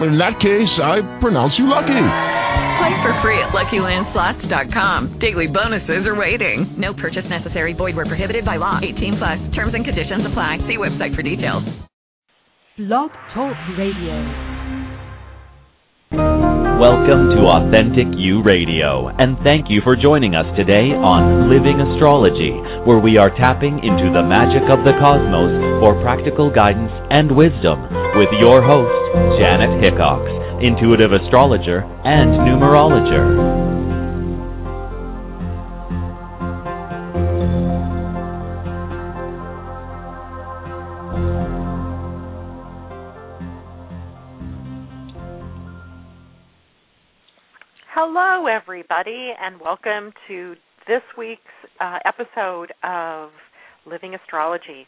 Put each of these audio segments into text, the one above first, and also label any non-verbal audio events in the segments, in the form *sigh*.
In that case, I pronounce you lucky. Play for free at LuckyLandSlots.com. Daily bonuses are waiting. No purchase necessary. Void where prohibited by law. 18 plus. Terms and conditions apply. See website for details. Blog Talk Radio. Welcome to Authentic You Radio, and thank you for joining us today on Living Astrology, where we are tapping into the magic of the cosmos for practical guidance and wisdom with your host, Janet Hickox, intuitive astrologer and numerologer. Hello, everybody, and welcome to this week's uh, episode of Living Astrology.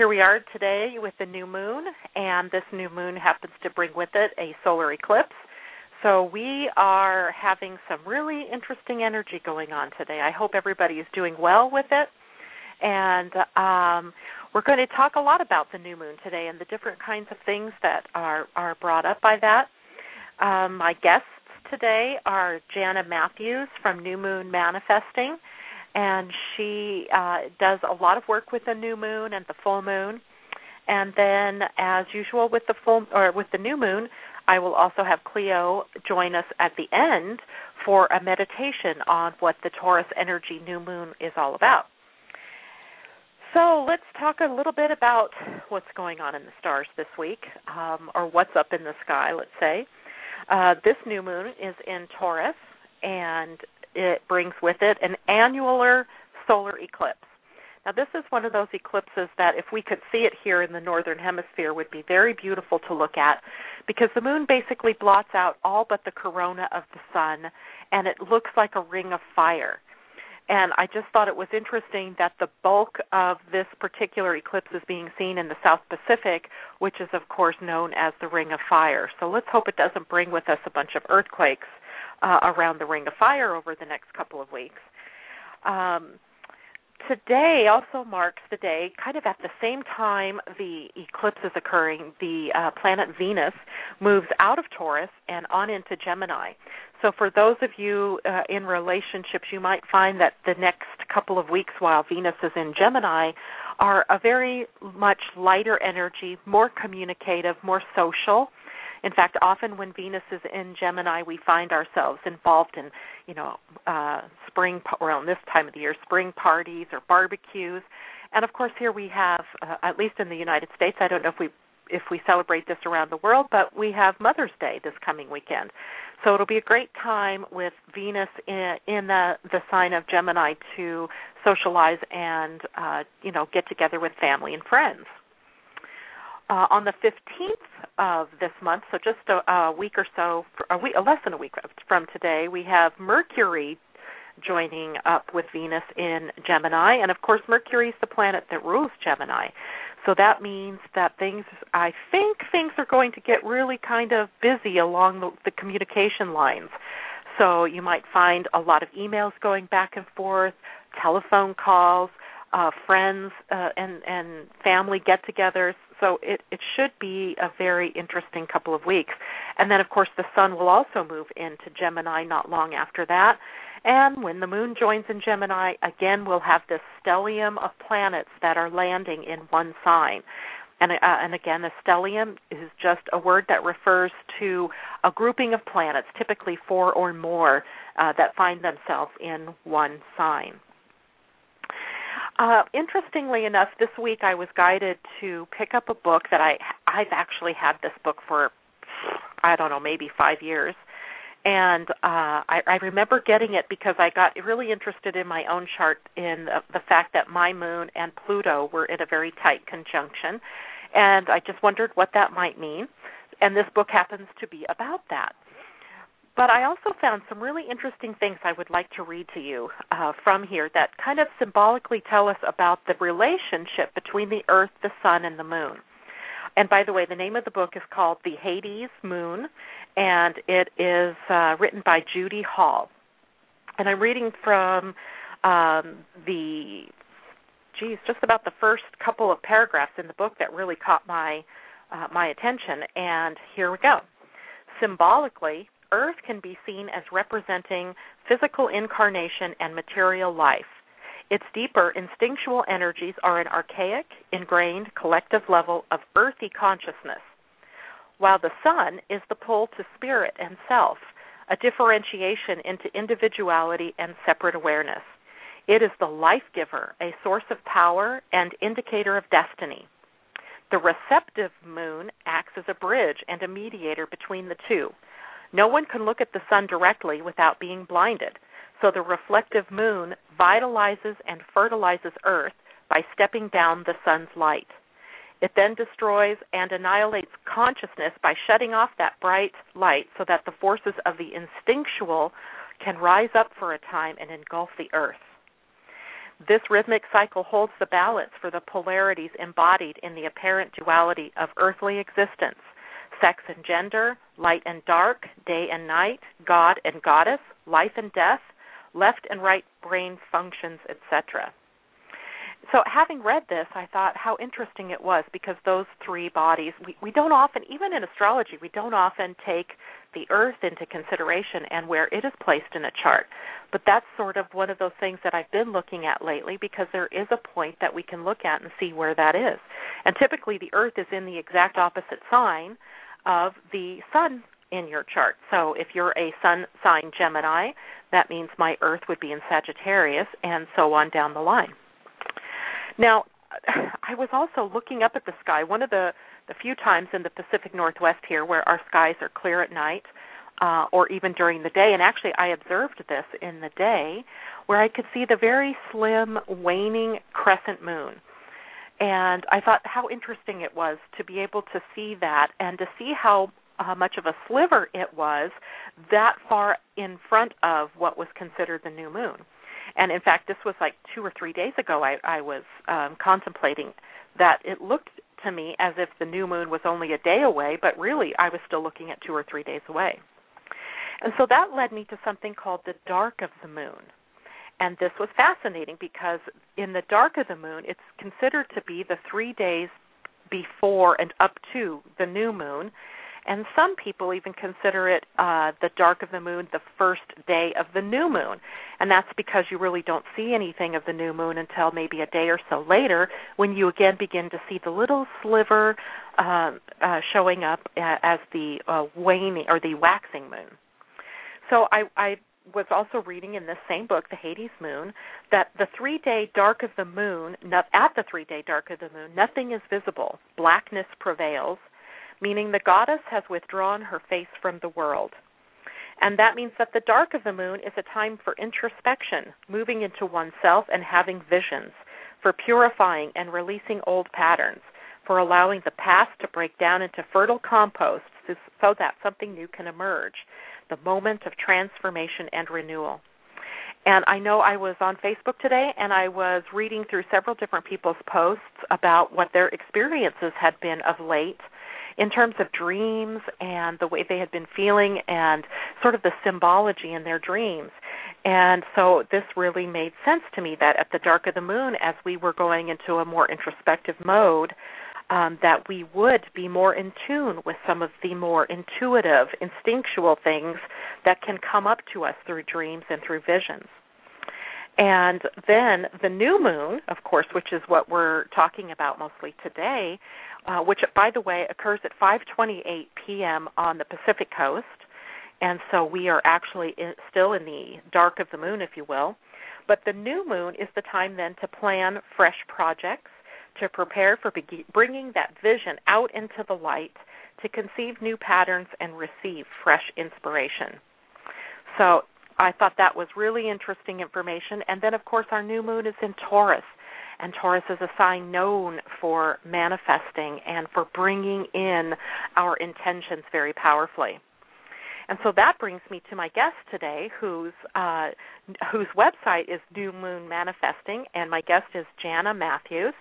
Here we are today with the new moon, and this new moon happens to bring with it a solar eclipse. So we are having some really interesting energy going on today. I hope everybody is doing well with it. And um, we're going to talk a lot about the new moon today and the different kinds of things that are, are brought up by that. Um, my guests today are Jana Matthews from New Moon Manifesting, and she uh, does a lot of work with the new moon and the full moon. And then, as usual with the full or with the new moon, I will also have Cleo join us at the end for a meditation on what the Taurus energy new moon is all about. So let's talk a little bit about what's going on in the stars this week, um, or what's up in the sky, let's say. Uh, this new moon is in Taurus, and it brings with it an annular solar eclipse. Now, this is one of those eclipses that, if we could see it here in the northern hemisphere, would be very beautiful to look at because the moon basically blots out all but the corona of the sun, and it looks like a ring of fire. And I just thought it was interesting that the bulk of this particular eclipse is being seen in the South Pacific, which is, of course, known as the Ring of Fire. So let's hope it doesn't bring with us a bunch of earthquakes uh, around the Ring of Fire over the next couple of weeks. Um, today also marks the day, kind of at the same time the eclipse is occurring, the uh, planet Venus moves out of Taurus and on into Gemini. So, for those of you uh, in relationships, you might find that the next couple of weeks while Venus is in Gemini are a very much lighter energy, more communicative, more social. In fact, often when Venus is in Gemini, we find ourselves involved in, you know, uh, spring around this time of the year, spring parties or barbecues. And of course, here we have, uh, at least in the United States, I don't know if we if we celebrate this around the world, but we have Mother's Day this coming weekend. So it'll be a great time with Venus in, in the the sign of Gemini to socialize and uh, you know get together with family and friends. Uh, on the 15th of this month, so just a, a week or so, a week, less than a week from today, we have Mercury joining up with Venus in Gemini, and of course, Mercury is the planet that rules Gemini. So that means that things, I think things are going to get really kind of busy along the, the communication lines. So you might find a lot of emails going back and forth, telephone calls, uh, friends uh, and and family get-togethers. So it it should be a very interesting couple of weeks. And then of course the sun will also move into Gemini not long after that. And when the moon joins in Gemini, again we'll have this stellium of planets that are landing in one sign. And, uh, and again, a stellium is just a word that refers to a grouping of planets, typically four or more, uh, that find themselves in one sign. Uh, interestingly enough, this week I was guided to pick up a book that I I've actually had this book for I don't know maybe five years, and uh, I, I remember getting it because I got really interested in my own chart in the, the fact that my moon and Pluto were in a very tight conjunction, and I just wondered what that might mean. And this book happens to be about that. But I also found some really interesting things I would like to read to you uh, from here that kind of symbolically tell us about the relationship between the Earth, the Sun, and the Moon. And by the way, the name of the book is called The Hades Moon, and it is uh, written by Judy Hall. And I'm reading from um, the, geez, just about the first couple of paragraphs in the book that really caught my uh, my attention. And here we go. Symbolically, Earth can be seen as representing physical incarnation and material life. Its deeper instinctual energies are an archaic, ingrained collective level of earthy consciousness, while the sun is the pull to spirit and self, a differentiation into individuality and separate awareness. It is the life giver, a source of power and indicator of destiny. The receptive moon acts as a bridge and a mediator between the two. No one can look at the sun directly without being blinded. So the reflective moon vitalizes and fertilizes Earth by stepping down the sun's light. It then destroys and annihilates consciousness by shutting off that bright light so that the forces of the instinctual can rise up for a time and engulf the earth. This rhythmic cycle holds the balance for the polarities embodied in the apparent duality of earthly existence sex and gender, light and dark, day and night, God and goddess, life and death, left and right brain functions, etc. So, having read this, I thought how interesting it was because those three bodies, we, we don't often, even in astrology, we don't often take the Earth into consideration and where it is placed in a chart. But that's sort of one of those things that I've been looking at lately because there is a point that we can look at and see where that is. And typically, the Earth is in the exact opposite sign of the Sun in your chart. So if you're a sun sign Gemini, that means my Earth would be in Sagittarius, and so on down the line. Now, *sighs* I was also looking up at the sky. One of the the few times in the Pacific Northwest here where our skies are clear at night, uh, or even during the day. And actually, I observed this in the day, where I could see the very slim waning crescent moon. And I thought how interesting it was to be able to see that and to see how how much of a sliver it was that far in front of what was considered the new moon. And in fact, this was like two or three days ago. I, I was um, contemplating that it looked to me as if the new moon was only a day away, but really I was still looking at two or three days away. And so that led me to something called the dark of the moon. And this was fascinating because in the dark of the moon, it's considered to be the three days before and up to the new moon and some people even consider it uh, the dark of the moon the first day of the new moon. And that's because you really don't see anything of the new moon until maybe a day or so later when you again begin to see the little sliver uh, uh, showing up as the uh, waning or the waxing moon. So I, I was also reading in this same book, The Hades Moon, that the three day dark of the moon, at the three day dark of the moon, nothing is visible. Blackness prevails, meaning the goddess has withdrawn her face from the world. And that means that the dark of the moon is a time for introspection, moving into oneself and having visions, for purifying and releasing old patterns, for allowing the past to break down into fertile compost so that something new can emerge, the moment of transformation and renewal. And I know I was on Facebook today and I was reading through several different people's posts about what their experiences had been of late in terms of dreams and the way they had been feeling and sort of the symbology in their dreams. And so this really made sense to me that at the dark of the moon, as we were going into a more introspective mode, um, that we would be more in tune with some of the more intuitive, instinctual things that can come up to us through dreams and through visions. And then the new moon, of course, which is what we're talking about mostly today, uh, which, by the way, occurs at 5:28 p.m. on the Pacific Coast, and so we are actually in, still in the dark of the moon, if you will. But the new moon is the time then to plan fresh projects, to prepare for bringing that vision out into the light, to conceive new patterns and receive fresh inspiration. So I thought that was really interesting information. And then, of course, our new moon is in Taurus and Taurus is a sign known for manifesting and for bringing in our intentions very powerfully. And so that brings me to my guest today, whose uh, whose website is New Moon Manifesting, and my guest is Jana Matthews.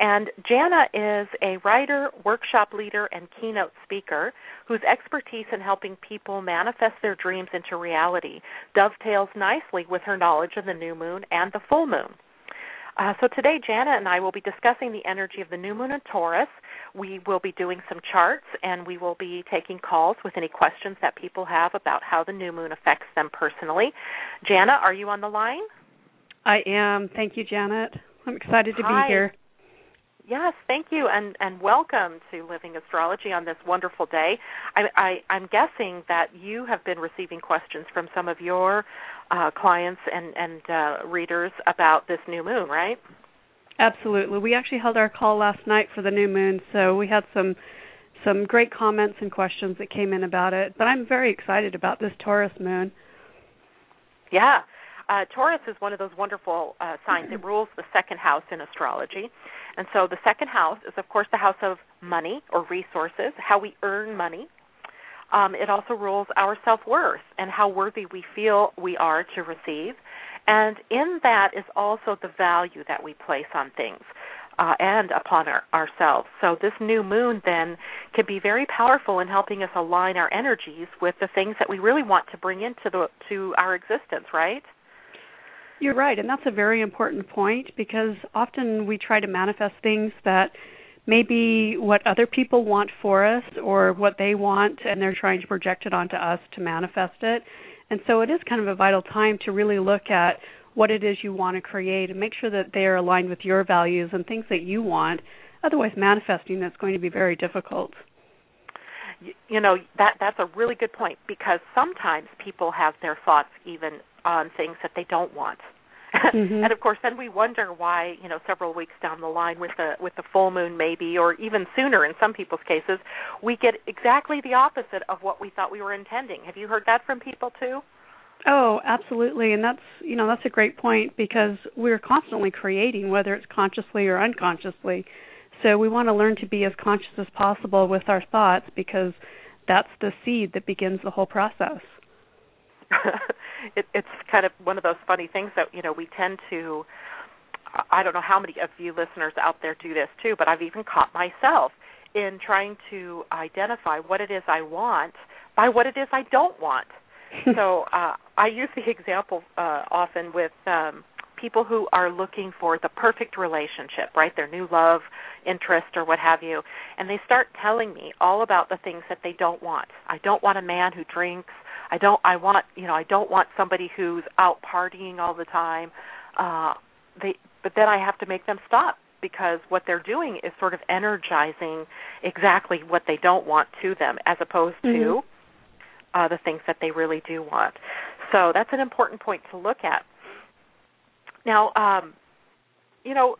And Jana is a writer, workshop leader, and keynote speaker whose expertise in helping people manifest their dreams into reality dovetails nicely with her knowledge of the new moon and the full moon. Uh, so today, Jana and I will be discussing the energy of the new moon in Taurus. We will be doing some charts, and we will be taking calls with any questions that people have about how the new moon affects them personally. Jana, are you on the line? I am. Thank you, Janet. I'm excited to Hi. be here. Yes, thank you, and and welcome to Living Astrology on this wonderful day. I, I I'm guessing that you have been receiving questions from some of your uh, clients and and uh, readers about this new moon, right? Absolutely. We actually held our call last night for the new moon, so we had some some great comments and questions that came in about it. But I'm very excited about this Taurus moon. Yeah. Uh, Taurus is one of those wonderful uh, signs. It rules the second house in astrology. And so the second house is, of course, the house of money or resources, how we earn money. Um, it also rules our self worth and how worthy we feel we are to receive. And in that is also the value that we place on things uh, and upon our, ourselves. So this new moon then can be very powerful in helping us align our energies with the things that we really want to bring into the to our existence, right? You're right, and that's a very important point because often we try to manifest things that maybe what other people want for us or what they want and they're trying to project it onto us to manifest it. And so it is kind of a vital time to really look at what it is you want to create and make sure that they're aligned with your values and things that you want. Otherwise, manifesting that's going to be very difficult. You know that that's a really good point because sometimes people have their thoughts even on things that they don't want. Mm-hmm. *laughs* and of course then we wonder why, you know, several weeks down the line with the with the full moon maybe or even sooner in some people's cases, we get exactly the opposite of what we thought we were intending. Have you heard that from people too? Oh, absolutely. And that's, you know, that's a great point because we're constantly creating whether it's consciously or unconsciously. So we want to learn to be as conscious as possible with our thoughts because that's the seed that begins the whole process. *laughs* it, it's kind of one of those funny things that you know we tend to. I don't know how many of you listeners out there do this too, but I've even caught myself in trying to identify what it is I want by what it is I don't want. *laughs* so uh, I use the example uh, often with um, people who are looking for the perfect relationship, right? Their new love, interest, or what have you, and they start telling me all about the things that they don't want. I don't want a man who drinks. I don't. I want. You know. I don't want somebody who's out partying all the time. Uh, they. But then I have to make them stop because what they're doing is sort of energizing exactly what they don't want to them, as opposed Mhm. to uh, the things that they really do want. So that's an important point to look at. Now, um, you know,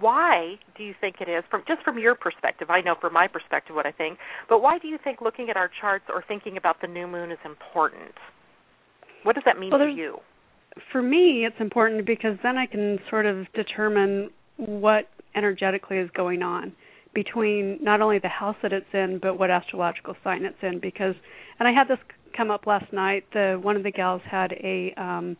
why do you think it is from just from your perspective? I know from my perspective what I think, but why do you think looking at our charts or thinking about the new moon is important? What does that mean Well, to you? For me, it's important because then I can sort of determine what energetically is going on between not only the house that it's in, but what astrological sign it's in. Because, and I had this come up last night. The one of the gals had a, um,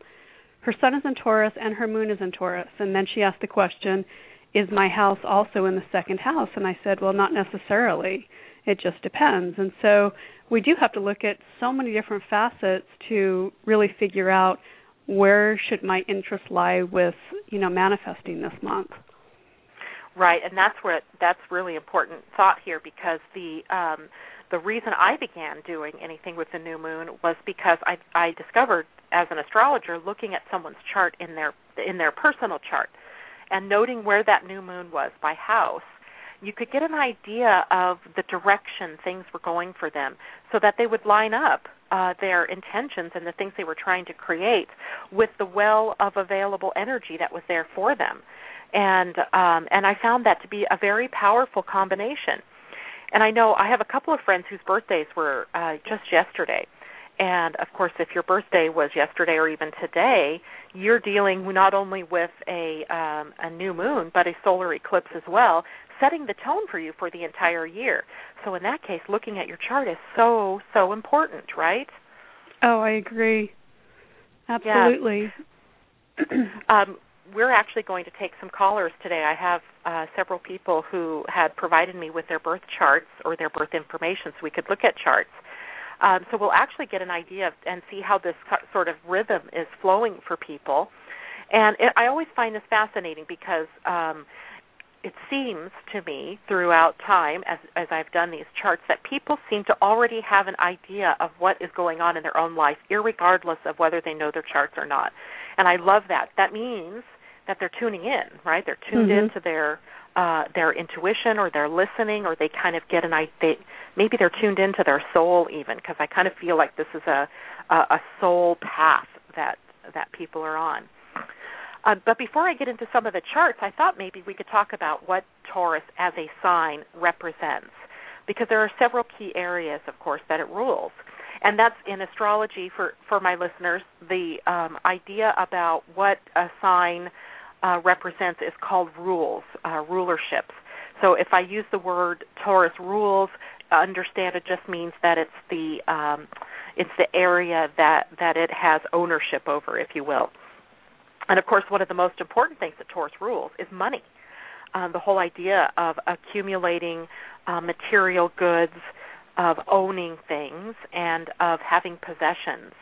her sun is in Taurus and her moon is in Taurus, and then she asked the question, "Is my house also in the second house?" And I said, "Well, not necessarily. It just depends." And so we do have to look at so many different facets to really figure out where should my interest lie with you know manifesting this month Right, and that's where that's really important thought here because the um, the reason I began doing anything with the new moon was because I I discovered as an astrologer looking at someone's chart in their in their personal chart and noting where that new moon was by house you could get an idea of the direction things were going for them so that they would line up uh, their intentions and the things they were trying to create with the well of available energy that was there for them and um, and I found that to be a very powerful combination. And I know I have a couple of friends whose birthdays were uh, just yesterday, and of course, if your birthday was yesterday or even today, you're dealing not only with a um, a new moon but a solar eclipse as well, setting the tone for you for the entire year. So in that case, looking at your chart is so so important, right? Oh, I agree. Absolutely. Yeah. um, we're actually going to take some callers today. I have uh, several people who had provided me with their birth charts or their birth information so we could look at charts. Um, so we'll actually get an idea of, and see how this sort of rhythm is flowing for people. And it, I always find this fascinating because um, it seems to me throughout time, as as I've done these charts, that people seem to already have an idea of what is going on in their own life, regardless of whether they know their charts or not. And I love that. That means that they're tuning in, right? They're tuned mm-hmm. into their uh their intuition or they're listening or they kind of get an idea maybe they're tuned into their soul even because I kind of feel like this is a a, a soul path that that people are on. Uh, but before I get into some of the charts, I thought maybe we could talk about what Taurus as a sign represents, because there are several key areas, of course, that it rules, and that's in astrology for for my listeners. The um, idea about what a sign uh, represents is called rules, uh, rulerships. So if I use the word Taurus rules, understand it just means that it's the um, it's the area that that it has ownership over, if you will. And of course, one of the most important things that Taurus rules is money. Um, the whole idea of accumulating uh, material goods, of owning things, and of having possessions.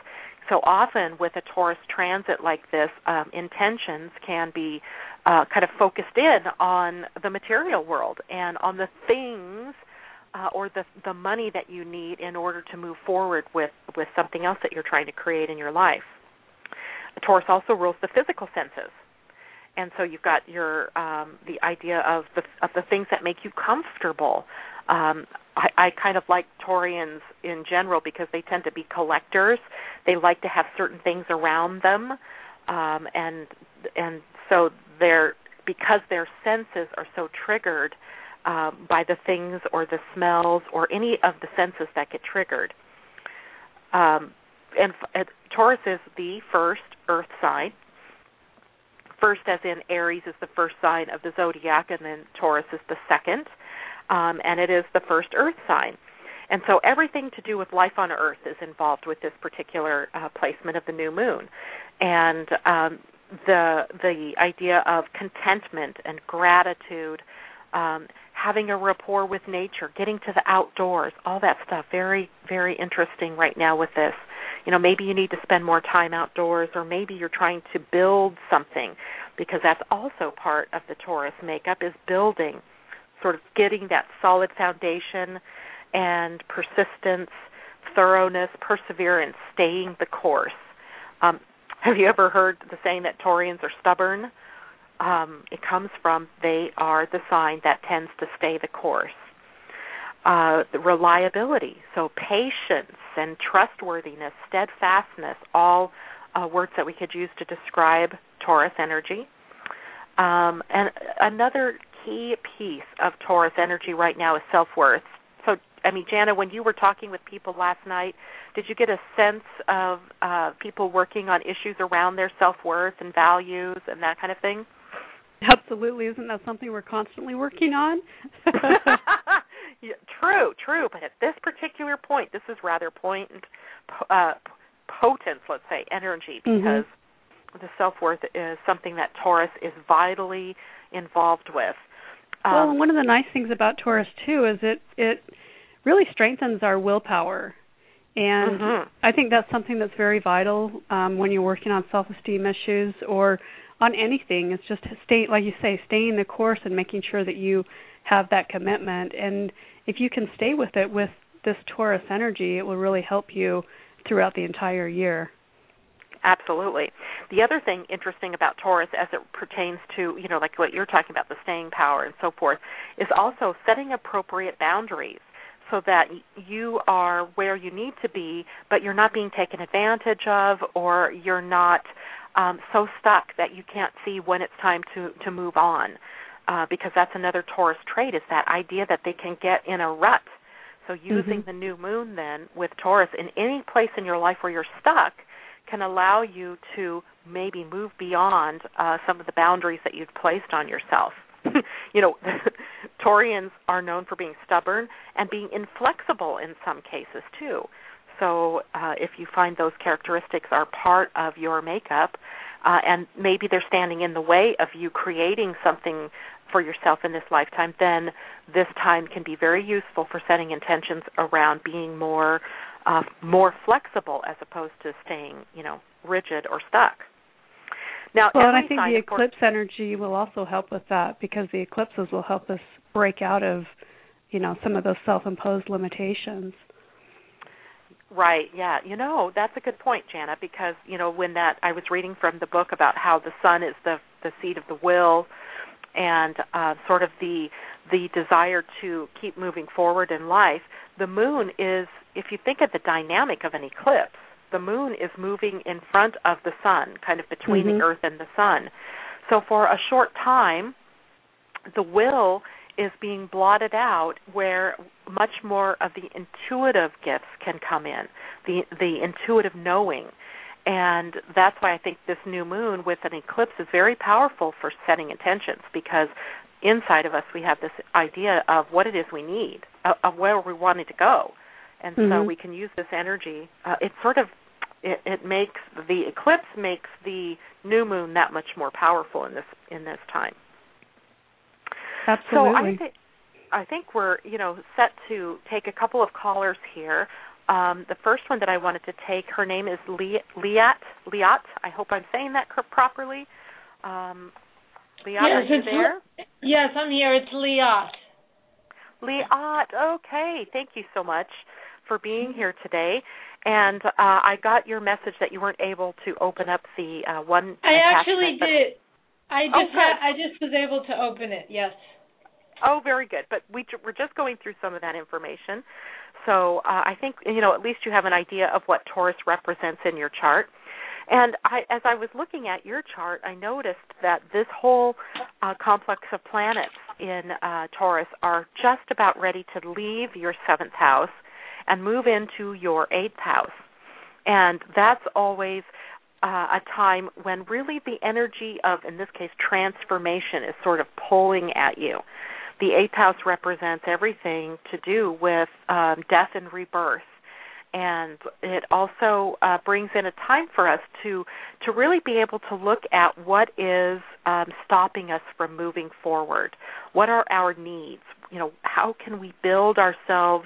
So often, with a Taurus transit like this, um, intentions can be uh, kind of focused in on the material world and on the things uh, or the the money that you need in order to move forward with with something else that you're trying to create in your life. Taurus also rules the physical senses, and so you've got your um, the idea of the of the things that make you comfortable. Um, I, I kind of like Taurians in general because they tend to be collectors. They like to have certain things around them, um, and and so they're because their senses are so triggered um, by the things or the smells or any of the senses that get triggered. Um, and, and Taurus is the first earth sign. First, as in Aries, is the first sign of the zodiac, and then Taurus is the second, um, and it is the first earth sign. And so everything to do with life on Earth is involved with this particular uh, placement of the new moon, and um, the the idea of contentment and gratitude, um, having a rapport with nature, getting to the outdoors, all that stuff. Very very interesting right now with this. You know maybe you need to spend more time outdoors or maybe you're trying to build something because that's also part of the Taurus makeup is building sort of getting that solid foundation and persistence thoroughness perseverance staying the course. Um, have you ever heard the saying that Taurians are stubborn um, it comes from they are the sign that tends to stay the course uh, reliability. So patience and trustworthiness, steadfastness, all uh, words that we could use to describe Taurus energy. Um, and another key piece of Taurus energy right now is self worth. So, I mean, Jana, when you were talking with people last night, did you get a sense of uh, people working on issues around their self worth and values and that kind of thing? Absolutely. Isn't that something we're constantly working on? *laughs* yeah, true, true. But at this particular point, this is rather potent, uh, potent, let's say, energy mm-hmm. because mm-hmm. the self worth is something that Taurus is vitally involved with. Um, well, one of the nice things about Taurus too is it it really strengthens our willpower. And mm-hmm. I think that's something that's very vital um, when you're working on self-esteem issues or on anything. It's just stay, like you say, staying the course and making sure that you have that commitment. And if you can stay with it with this Taurus energy, it will really help you throughout the entire year. Absolutely. The other thing interesting about Taurus as it pertains to, you know, like what you're talking about, the staying power and so forth, is also setting appropriate boundaries so that you are where you need to be, but you're not being taken advantage of or you're not um, so stuck that you can't see when it's time to to move on. Uh, because that's another Taurus trait is that idea that they can get in a rut. So using mm-hmm. the new moon then with Taurus in any place in your life where you're stuck can allow you to maybe move beyond uh, some of the boundaries that you've placed on yourself. *laughs* you know, *laughs* Taurians are known for being stubborn and being inflexible in some cases too. So uh, if you find those characteristics are part of your makeup, uh, and maybe they're standing in the way of you creating something for yourself in this lifetime, then this time can be very useful for setting intentions around being more uh, more flexible as opposed to staying, you know, rigid or stuck. Now, well, and I think the eclipse energy will also help with that because the eclipses will help us break out of, you know, some of those self-imposed limitations. Right. Yeah. You know, that's a good point, Jana, because you know when that I was reading from the book about how the sun is the the seat of the will, and uh, sort of the the desire to keep moving forward in life. The moon is, if you think of the dynamic of an eclipse, the moon is moving in front of the sun, kind of between mm-hmm. the earth and the sun. So for a short time, the will is being blotted out where much more of the intuitive gifts can come in the the intuitive knowing. And that's why I think this new moon with an eclipse is very powerful for setting intentions because inside of us we have this idea of what it is we need of, of where we wanted to go. And mm-hmm. so we can use this energy uh, it sort of it, it makes the eclipse makes the new moon that much more powerful in this in this time Absolutely. So I think I think we're you know set to take a couple of callers here. Um, the first one that I wanted to take, her name is Liat. Liat. I hope I'm saying that properly. Um, Liat, yes, are you there? yes, I'm here. It's Liat. Liat. Okay. Thank you so much for being here today. And uh, I got your message that you weren't able to open up the uh, one. I actually did. I oh, just had, I just was able to open it. Yes. Oh, very good. But we we're just going through some of that information, so uh, I think you know at least you have an idea of what Taurus represents in your chart. And I, as I was looking at your chart, I noticed that this whole uh, complex of planets in uh, Taurus are just about ready to leave your seventh house and move into your eighth house. And that's always uh, a time when really the energy of, in this case, transformation is sort of pulling at you. The eighth house represents everything to do with um, death and rebirth, and it also uh, brings in a time for us to to really be able to look at what is um, stopping us from moving forward. What are our needs? You know, how can we build ourselves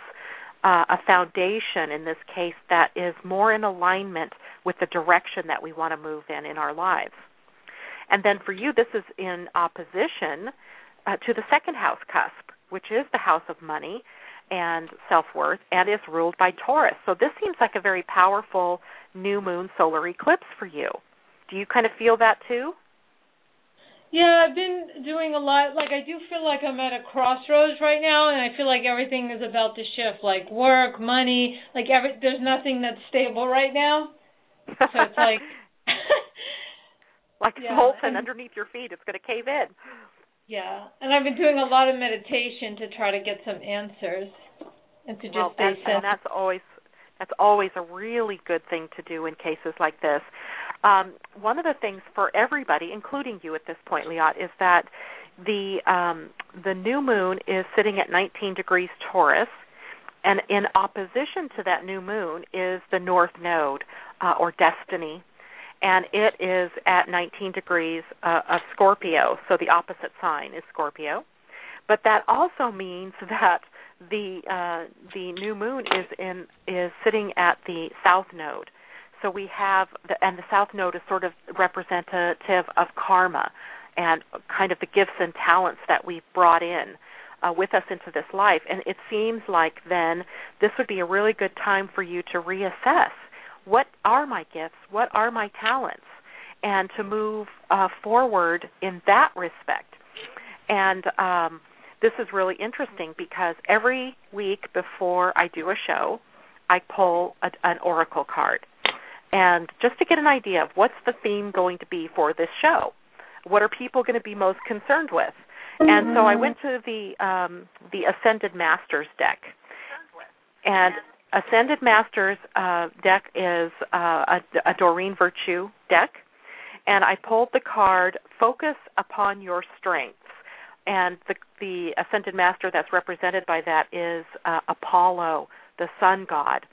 uh, a foundation in this case that is more in alignment with the direction that we want to move in in our lives. And then for you, this is in opposition uh, to the second house cusp, which is the house of money and self worth, and is ruled by Taurus. So this seems like a very powerful new moon solar eclipse for you. Do you kind of feel that too? Yeah, I've been doing a lot. Like I do feel like I'm at a crossroads right now, and I feel like everything is about to shift. Like work, money, like every there's nothing that's stable right now. So it's like *laughs* like yeah, molten underneath your feet. It's going to cave in. Yeah, and I've been doing a lot of meditation to try to get some answers and to just well, stay and, and that's always that's always a really good thing to do in cases like this. Um, one of the things for everybody, including you at this point, Liat, is that the um, the new moon is sitting at 19 degrees Taurus, and in opposition to that new moon is the North Node uh, or Destiny, and it is at 19 degrees uh, of Scorpio, so the opposite sign is Scorpio. But that also means *laughs* that the uh, the new moon is in is sitting at the south node. So we have the, and the south node is sort of representative of karma and kind of the gifts and talents that we've brought in uh, with us into this life. And it seems like then this would be a really good time for you to reassess what are my gifts, what are my talents, and to move uh, forward in that respect. And um, this is really interesting because every week before I do a show, I pull a, an oracle card. And just to get an idea of what's the theme going to be for this show, what are people going to be most concerned with? And so I went to the um, the Ascended Masters deck, and Ascended Masters uh, deck is uh, a, a Doreen Virtue deck, and I pulled the card Focus upon Your Strengths and the the ascended master that's represented by that is uh, Apollo, the sun god.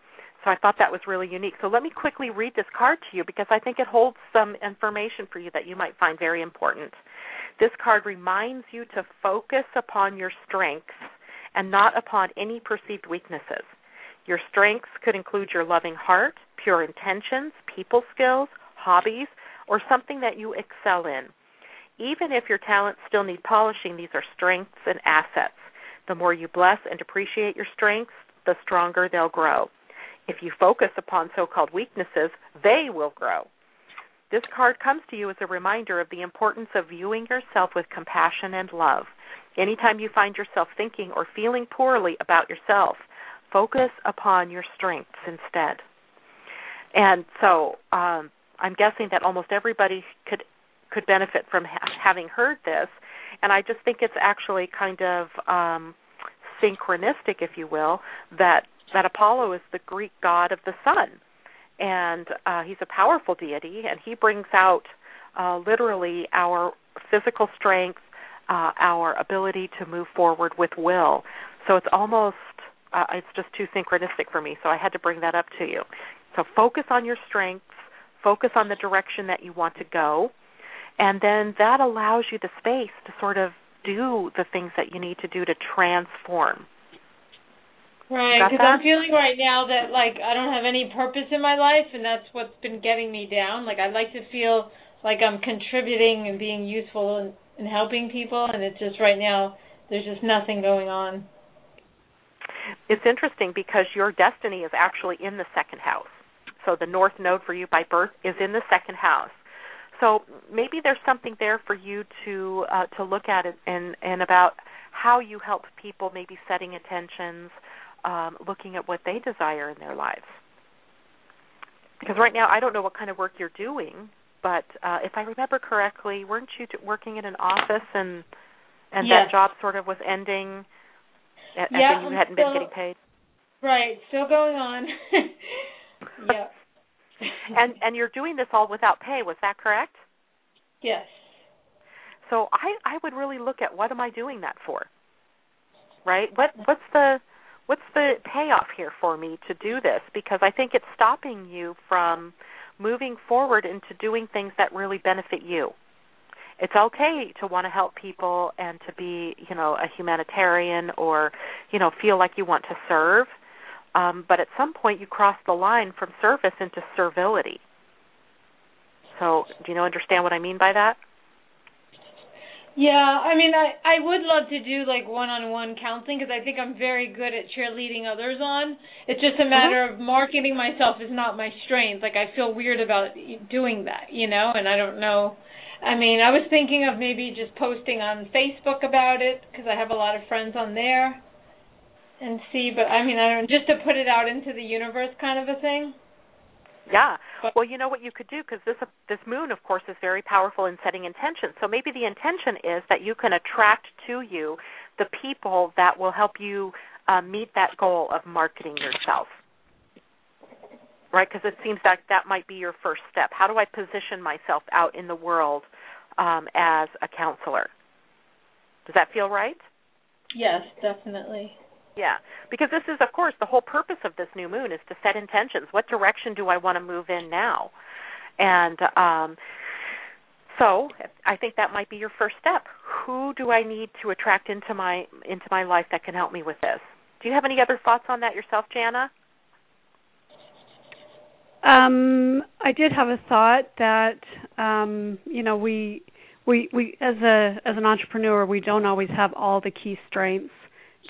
So I thought that was really unique. So let me quickly read this card to you because I think it holds some information for you that you might find very important. This card reminds you to focus upon your strengths and not upon any perceived weaknesses. Your strengths could include your loving heart, pure intentions, people skills, hobbies, or something that you excel in. Even if your talents still need polishing, these are strengths and assets. The more you bless and appreciate your strengths, the stronger they'll grow. If you focus upon so called weaknesses, they will grow. This card comes to you as a reminder of the importance of viewing yourself with compassion and love. Anytime you find yourself thinking or feeling poorly about yourself, focus upon your strengths instead. And so um, I'm guessing that almost everybody could could benefit from ha- having heard this, and I just think it's actually kind of um, synchronistic, if you will, that that Apollo is the Greek god of the sun, and uh, he's a powerful deity, and he brings out uh, literally our physical strength, uh, our ability to move forward with will. So it's almost uh, it's just too synchronistic for me. So I had to bring that up to you. So focus on your strengths, focus on the direction that you want to go, and then that allows you the space to sort of do the things that you need to do to transform. Right, because I'm feeling right now that like I don't have any purpose in my life, and that's what's been getting me down. Like I'd like to feel like I'm contributing and being useful and, and helping people, and it's just right now there's just nothing going on. It's interesting because your destiny is actually in the second house. So the north node for you by birth is in the second house. So maybe there's something there for you to uh, to look at it and and about how you help people, maybe setting intentions um, looking at what they desire in their lives. Because right now, I don't know what kind of work you're doing, but uh, if I remember correctly, weren't you working in an office and and yes. that job sort of was ending, and, yeah, you hadn't still, been getting paid? Right, still going on. *laughs* yeah. *laughs* and and you're doing this all without pay, was that correct? Yes. So I I would really look at what am I doing that for? Right? What what's the what's the payoff here for me to do this because I think it's stopping you from moving forward into doing things that really benefit you. It's okay to want to help people and to be, you know, a humanitarian or, you know, feel like you want to serve. Um, but at some point you cross the line from service into servility. So, do you know understand what I mean by that? Yeah, I mean, I I would love to do like one-on-one counseling because I think I'm very good at cheerleading others on. It's just a matter uh-huh. of marketing myself is not my strength. Like I feel weird about doing that, you know, and I don't know. I mean, I was thinking of maybe just posting on Facebook about it because I have a lot of friends on there and see, but I mean, I don't just to put it out into the universe kind of a thing. Yeah. Well, you know what you could do because this this moon, of course, is very powerful in setting intentions. So maybe the intention is that you can attract to you the people that will help you uh, meet that goal of marketing yourself. Right? Because it seems like that might be your first step. How do I position myself out in the world um, as a counselor? Does that feel right? Yes, definitely. Yeah, because this is, of course, the whole purpose of this new moon is to set intentions. What direction do I want to move in now? And um, so, I think that might be your first step. Who do I need to attract into my into my life that can help me with this? Do you have any other thoughts on that yourself, Jana? Um, I did have a thought that um, you know we we we as a as an entrepreneur we don't always have all the key strengths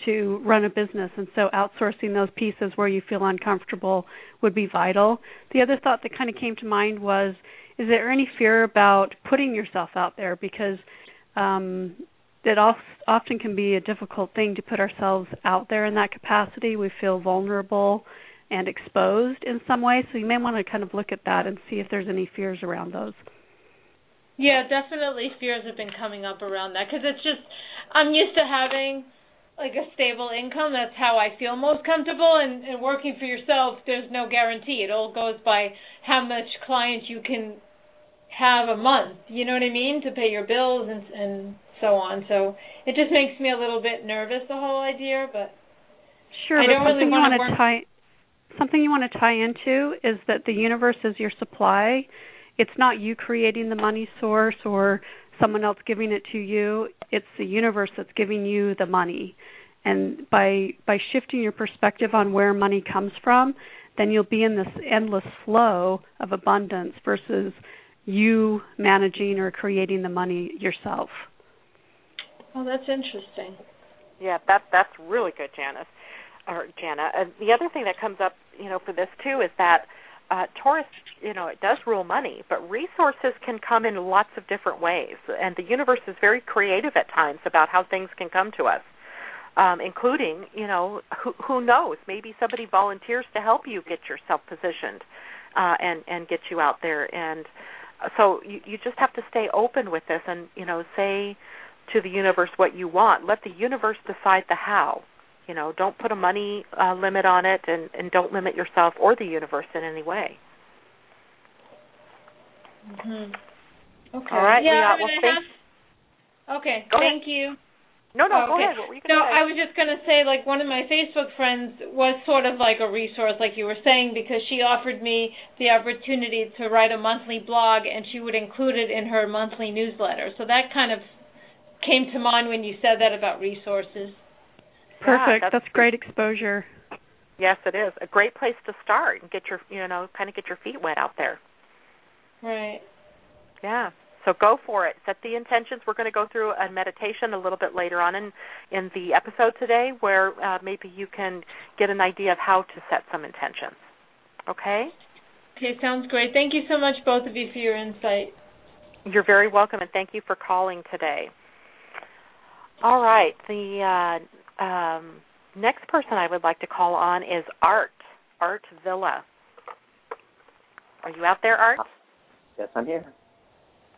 to run a business and so outsourcing those pieces where you feel uncomfortable would be vital. The other thought that kind of came to mind was is there any fear about putting yourself out there because um it often can be a difficult thing to put ourselves out there in that capacity. We feel vulnerable and exposed in some way, so you may want to kind of look at that and see if there's any fears around those. Yeah, definitely fears have been coming up around that because it's just I'm used to having like a stable income. That's how I feel most comfortable. And, and working for yourself, there's no guarantee. It all goes by how much clients you can have a month. You know what I mean to pay your bills and and so on. So it just makes me a little bit nervous the whole idea. But sure, I don't really want to work... tie something you want to tie into is that the universe is your supply. It's not you creating the money source or someone else giving it to you. It's the universe that's giving you the money. And by by shifting your perspective on where money comes from, then you'll be in this endless flow of abundance versus you managing or creating the money yourself. Oh, that's interesting. Yeah, that that's really good, Janice or Jana. Uh, the other thing that comes up, you know, for this too is that uh, Taurus, you know, it does rule money, but resources can come in lots of different ways, and the universe is very creative at times about how things can come to us. Um, including, you know, who, who knows? Maybe somebody volunteers to help you get yourself positioned uh, and and get you out there. And so you, you just have to stay open with this, and you know, say to the universe what you want. Let the universe decide the how. You know, don't put a money uh, limit on it, and and don't limit yourself or the universe in any way. Mhm. Okay. All right. Yeah, we, uh, I mean, well, I have... Okay. Go thank ahead. you. No, no, Oh, go ahead. What were you No, say? I was just gonna say, like one of my Facebook friends was sort of like a resource, like you were saying, because she offered me the opportunity to write a monthly blog, and she would include it in her monthly newsletter. So that kind of came to mind when you said that about resources. Perfect. that's- that's great exposure. Yes, it is a great place to start and get your, you know, kind of get your feet wet out there. Right. Yeah. So go for it. Set the intentions. We're going to go through a meditation a little bit later on in in the episode today, where uh, maybe you can get an idea of how to set some intentions. Okay. Okay, sounds great. Thank you so much, both of you, for your insight. You're very welcome, and thank you for calling today. All right. The uh, um, next person I would like to call on is Art. Art Villa. Are you out there, Art? Yes, I'm here.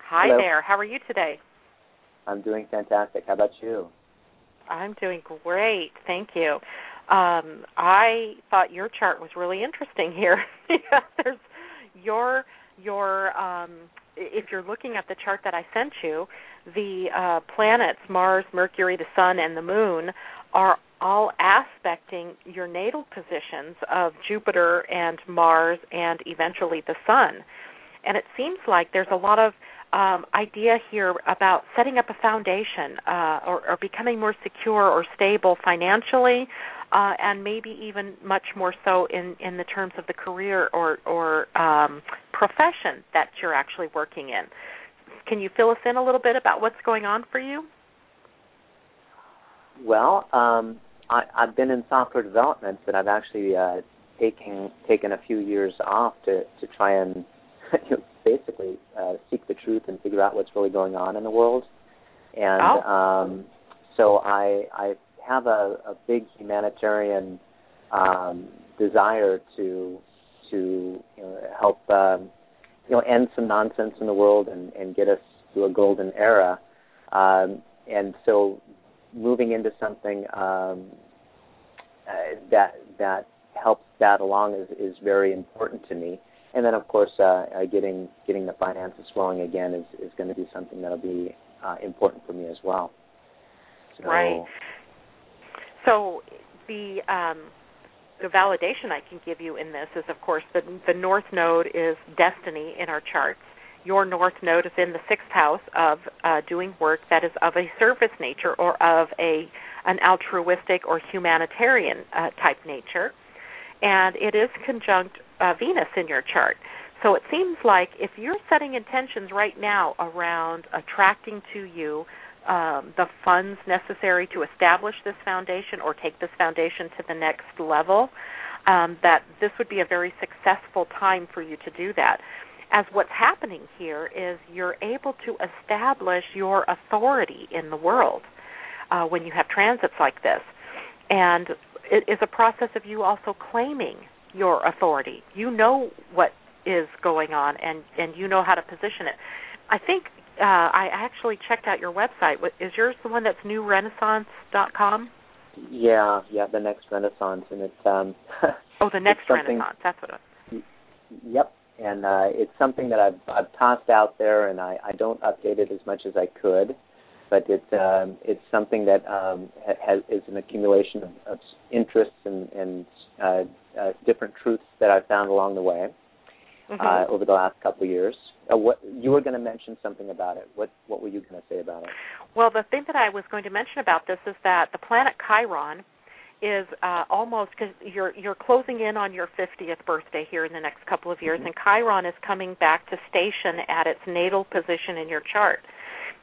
Hi Hello. there. How are you today? I'm doing fantastic. How about you? I'm doing great, thank you. Um, I thought your chart was really interesting here. *laughs* Yeah, There's your your um, if you're looking at the chart that I sent you, the uh, planets Mars, Mercury, the Sun, and the Moon are all aspecting your natal positions of Jupiter and Mars, and eventually the Sun. And it seems like there's a lot of um, idea here about setting up a foundation uh, or, or becoming more secure or stable financially, uh, and maybe even much more so in, in the terms of the career or, or um, profession that you're actually working in. Can you fill us in a little bit about what's going on for you? Well, um, I, I've been in software development, but I've actually uh, taken taken a few years off to to try and *laughs* you know, basically uh, seek the truth and figure out what's really going on in the world. And Oh. um, so I I have a, a big humanitarian um, desire to to you know, help um, you know end some nonsense in the world and, and get us to a golden era. Um, and so moving into something um, uh, that that helps that along is, is very important to me. And then, of course, uh, uh, getting getting the finances flowing again is, is going to be something that'll be uh, important for me as well. So, Right. So the um, the validation I can give you in this is, of course, the the North Node is destiny in our charts. Your North Node is in the sixth house of uh, doing work that is of a service nature or of a an altruistic or humanitarian uh, type nature, and it is conjunct uh, Venus in your chart. So it seems like if you're setting intentions right now around attracting to you um, the funds necessary to establish this foundation or take this foundation to the next level, um, that this would be a very successful time for you to do that. As what's happening here is you're able to establish your authority in the world uh, when you have transits like this. And it is a process of you also claiming your authority. You know what is going on and, and you know how to position it. I think uh, I actually checked out your website. Is yours the one that's newrenaissance.com? yeah, yeah, the next Renaissance, and it's um, *laughs* Oh, the next Renaissance. That's what it Yep, and uh, it's something that I've I've tossed out there, and I I don't update it as much as I could, but it um, it's something that um, has is an accumulation of, of interests and, and uh, uh, different truths that I've found along the way Mhm. uh, over the last couple of years. Uh, what you were going to mention something about it? What what were you going to say about it? Well, the thing that I was going to mention about this is that the planet Chiron is uh, almost because you're you're closing in on your 50th birthday here in the next couple of years, and Chiron is coming back to station at its natal position in your chart.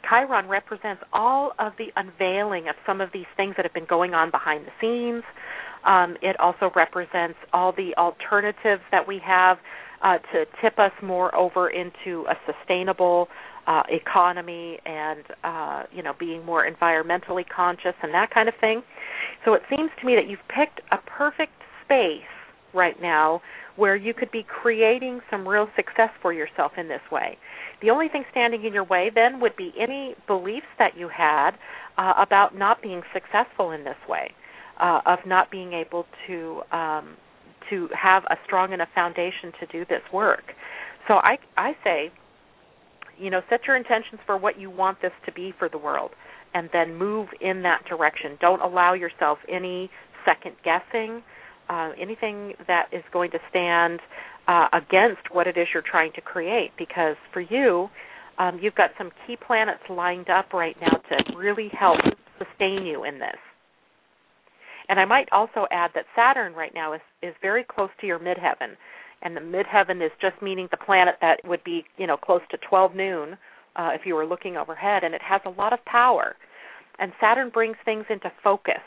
Chiron represents all of the unveiling of some of these things that have been going on behind the scenes. Um, it also represents all the alternatives that we have uh, to tip us more over into a sustainable uh, economy and uh, you know being more environmentally conscious and that kind of thing. So it seems to me that you've picked a perfect space right now where you could be creating some real success for yourself in this way. The only thing standing in your way then would be any beliefs that you had uh, about not being successful in this way, uh, of not being able to um, to have a strong enough foundation to do this work. So I I say, you know, set your intentions for what you want this to be for the world, and then move in that direction. Don't allow yourself any second guessing, uh, anything that is going to stand uh, against what it is you're trying to create. Because for you, um, you've got some key planets lined up right now to really help sustain you in this. And I might also add that Saturn right now is is very close to your midheaven, and the midheaven is just meaning the planet that would be you know close to 12 noon uh, if you were looking overhead, and it has a lot of power. And Saturn brings things into focus.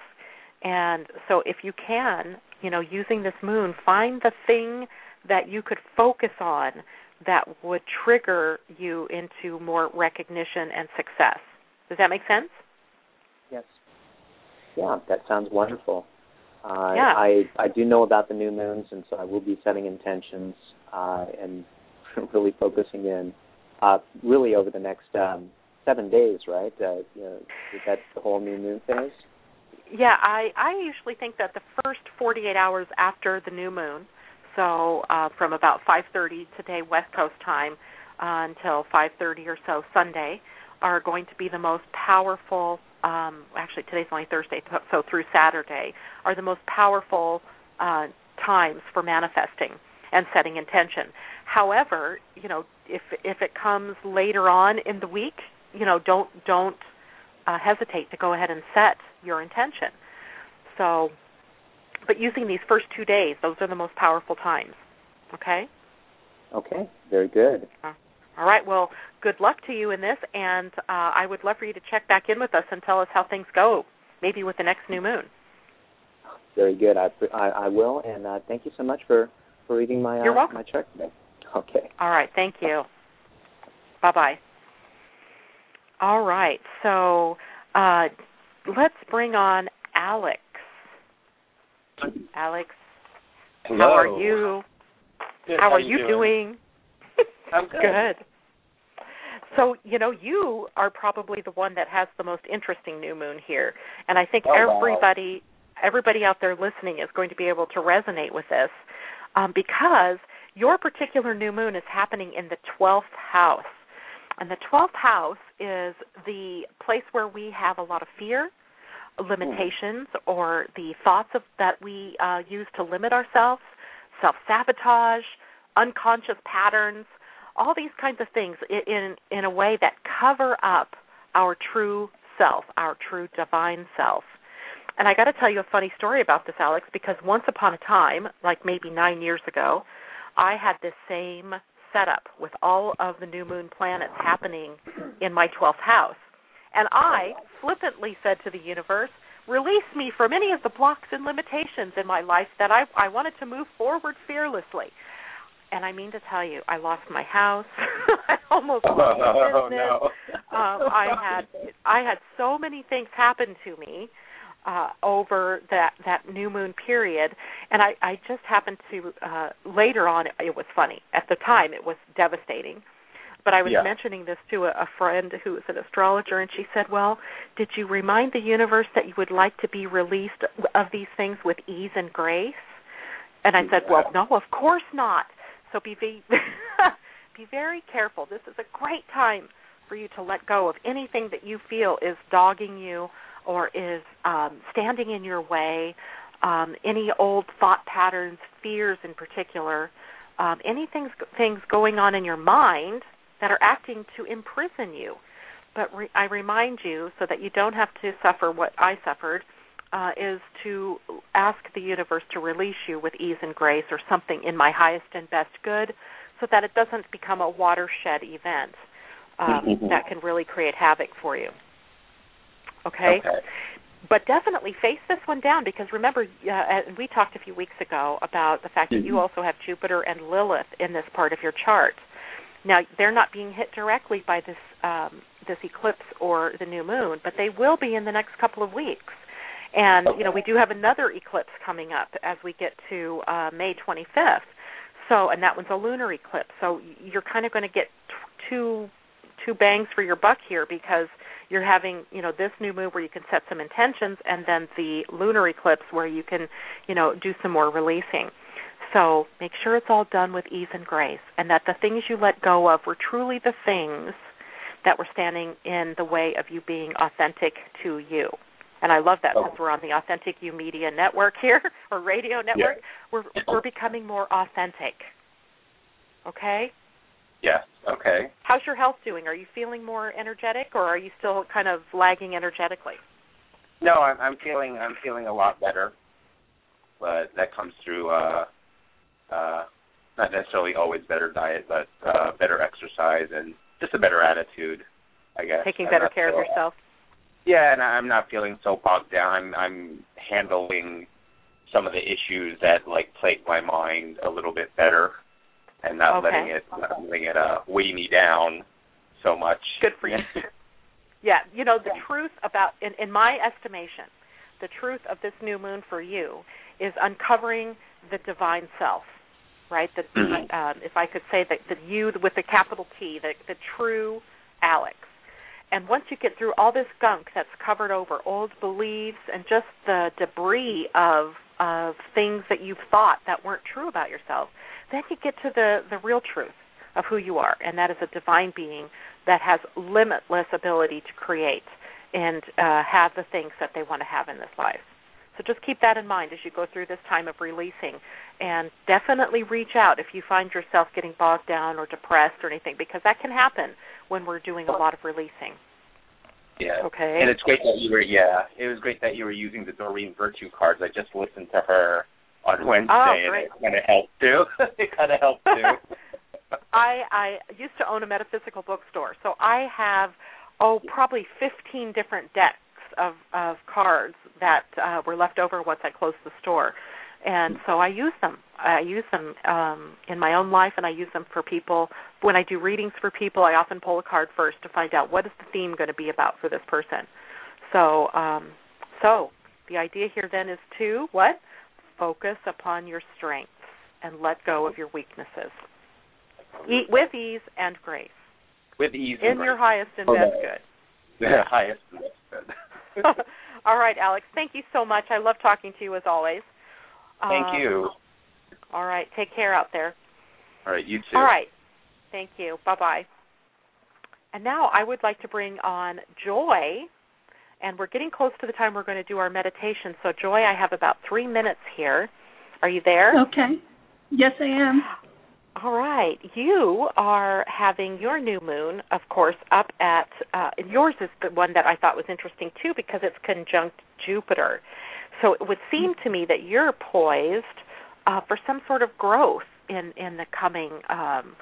And so if you can, you know, using this moon, find the thing that you could focus on that would trigger you into more recognition and success. Does that make sense? Yes. Yeah, that sounds wonderful. Uh, Yeah. I I do know about the new moons, and so I will be setting intentions uh, and *laughs* really focusing in, uh, really over the next um, seven days, right? Uh, you know, that's the whole new moon phase. Yeah, I I usually think that the first 48 hours after the new moon, so uh, from about 5:30 today West Coast time uh, until 5:30 or so Sunday, are going to be the most powerful. Um, actually, today's only Thursday, so- through Saturday are the most powerful uh, times for manifesting and setting intention. However, you know, if if it comes later on in the week, you know, don't don't uh, hesitate to go ahead and set your intention. So, but using these first two days, those are the most powerful times. Okay. Okay, very good. All right. Well, good luck to you in this, and uh, I would love for you to check back in with us and tell us how things go, maybe with the next new moon. Very good. I I, I will, and uh, thank you so much for for reading my uh, You're welcome. my chart today. *laughs* Okay. All right. Thank you. Bye bye. All right. So uh, let's bring on Alex. Alex, Hello. how are you? Good. How, How are you you doing? I'm good. Good. So, you know, you are probably the one that has the most interesting new moon here. And I think Oh, wow. everybody everybody out there listening is going to be able to resonate with this um, because your particular new moon is happening in the 12th house. And the 12th house is the place where we have a lot of fear, limitations, or the thoughts of, that we uh, use to limit ourselves, self sabotage, unconscious patterns, all these kinds of things in in a way that cover up our true self, our true divine self. And I got to tell you a funny story about this, Alex, because once upon a time, like maybe nine years ago, I had this same setup with all of the new moon planets happening in my 12th house. And I flippantly said to the universe, release me from any of the blocks and limitations in my life that I, I wanted to move forward fearlessly. And I mean to tell you, I lost my house. *laughs* I almost lost my *laughs* Oh, business. no. Um, *laughs* I had I had so many things happen to me uh, over that that new moon period, and I I just happened to uh, later on. It was funny at the time. It was devastating. But I was Yeah. mentioning this to a, a friend who is an astrologer, and she said, "Well, did you remind the universe that you would like to be released of these things with ease and grace?" And I said, "Well, no, of course not. So be be, *laughs* be very careful. This is a great time for you to let go of anything that you feel is dogging you or is um, standing in your way, um, any old thought patterns, fears in particular, um, anything things going on in your mind that are acting to imprison you. But re- I remind you, so that you don't have to suffer what I suffered, uh, is to ask the universe to release you with ease and grace or something in my highest and best good so that it doesn't become a watershed event um, Mm-hmm. that can really create havoc for you. Okay? Okay. But definitely face this one down because remember, uh, and we talked a few weeks ago about the fact that you Mhm. also have Jupiter and Lilith in this part of your chart. Now they're not being hit directly by this um, this eclipse or the new moon, but they will be in the next couple of weeks. And you know we do have another eclipse coming up as we get to uh, May 25th. So and that one's a lunar eclipse. So you're kind of going to get t- two two bangs for your buck here because you're having you know this new moon where you can set some intentions and then the lunar eclipse where you can you know do some more releasing. So make sure it's all done with ease and grace, and that the things you let go of were truly the things that were standing in the way of you being authentic to you. And I love that since we're on the Authentic You Media Network here *laughs* or Radio Network, we're we're becoming more authentic. Okay? Yes. Okay. How's your health doing? Are you feeling more energetic or are you still kind of lagging energetically? No, I'm, I'm feeling I'm feeling a lot better, but that comes through uh, uh, not necessarily always better diet, but uh, better exercise and just a better attitude. I guess Taking I'm better care of yourself. Yeah, and I'm not feeling so bogged down. I'm I'm handling some of the issues that like plague my mind a little bit better, and not Okay. letting it not letting it uh, weigh me down so much. Good for you. *laughs* Yeah, you know the truth about in, in my estimation, the truth of this new moon for you is uncovering the divine self, right? The, Mhm. um, if I could say that the you with the capital T, the the true Alex. And once you get through all this gunk that's covered over old beliefs and just the debris of of things that you've thought that weren't true about yourself, then you get to the the real truth of who you are, and that is a divine being that has limitless ability to create and uh, have the things that they want to have in this life. So just keep that in mind as you go through this time of releasing, and definitely reach out if you find yourself getting bogged down or depressed or anything, because that can happen when we're doing a lot of releasing. Yeah. Okay. And it's great that you were yeah, it was great that you were using the Doreen Virtue cards. I just listened to her on oh, Wednesday Oh, and *laughs* it kinda helped too. it kinda helped too. I I used to own a metaphysical bookstore, so I have oh probably 15 different decks of of cards that uh, were left over once I closed the store, and so I use them. I use them um, in my own life, and I use them for people. When I do readings for people, I often pull a card first to find out what is the theme going to be about for this person. So um, so the idea here then is to what focus upon your strengths and let go of your weaknesses. Eat with ease and grace. With ease In and your grace. highest and Okay. best good. The *laughs* highest and best good. *laughs* all right, Alex. Thank you so much. I love talking to you as always. Thank Um, you. All right. Take care out there. All right, you too. All right. Thank you. Bye bye. And now I would like to bring on Joy. And we're getting close to the time we're going to do our meditation. So, Joy, I have about three minutes here. Are you there? Okay. Yes, I am. All right. You are having your new moon, of course, up at uh yours is the one that I thought was interesting too because it's conjunct Jupiter. So it would seem to me that you're poised uh for some sort of growth in in the coming um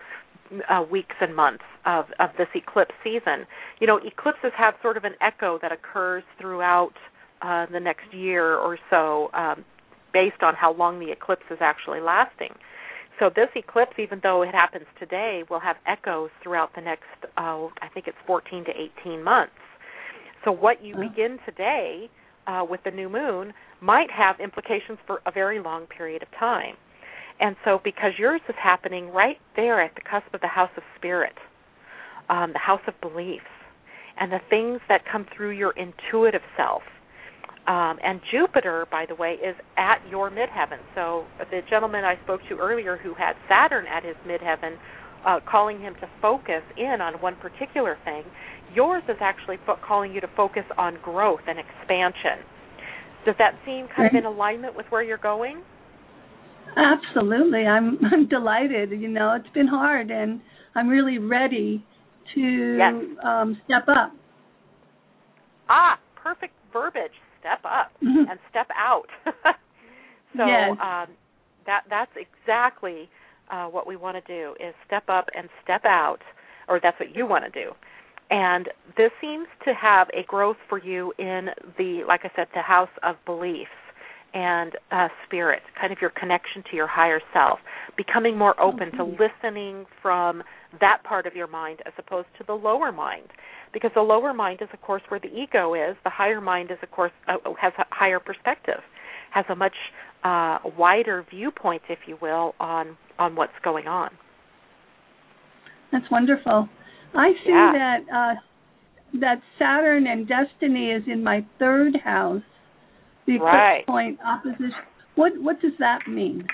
uh, weeks and months of of this eclipse season. You know, eclipses have sort of an echo that occurs throughout uh the next year or so um based on how long the eclipse is actually lasting. So this eclipse, even though it happens today, will have echoes throughout the next, uh, I think it's 14 to 18 months. So what you begin today uh, with the new moon might have implications for a very long period of time. And so because yours is happening right there at the cusp of the house of spirit, um, the house of beliefs, and the things that come through your intuitive self, um, and Jupiter, by the way, is at your midheaven. So the gentleman I spoke to earlier who had Saturn at his midheaven uh, calling him to focus in on one particular thing. Yours is actually fo- calling you to focus on growth and expansion. Does that seem kind of in alignment with where you're going? Absolutely. I'm *laughs* I'm delighted. You know, it's been hard and I'm really ready to yes. um step up. Ah, perfect verbiage. Step up Mhm. and step out. *laughs* so Yes. um that that's exactly uh what we want to do is step up and step out or that's what you want to do. And this seems to have a growth for you in the like I said the house of beliefs and uh, spirit, kind of your connection to your higher self, becoming more open to listening from that part of your mind as opposed to the lower mind. Because the lower mind is, of course, where the ego is. The higher mind is, of course, uh, has a higher perspective, has a much uh, wider viewpoint, if you will, on on what's going on. That's wonderful. I see Yeah. that uh that Saturn and destiny is in my third house. The Right. point opposition. What what does that mean?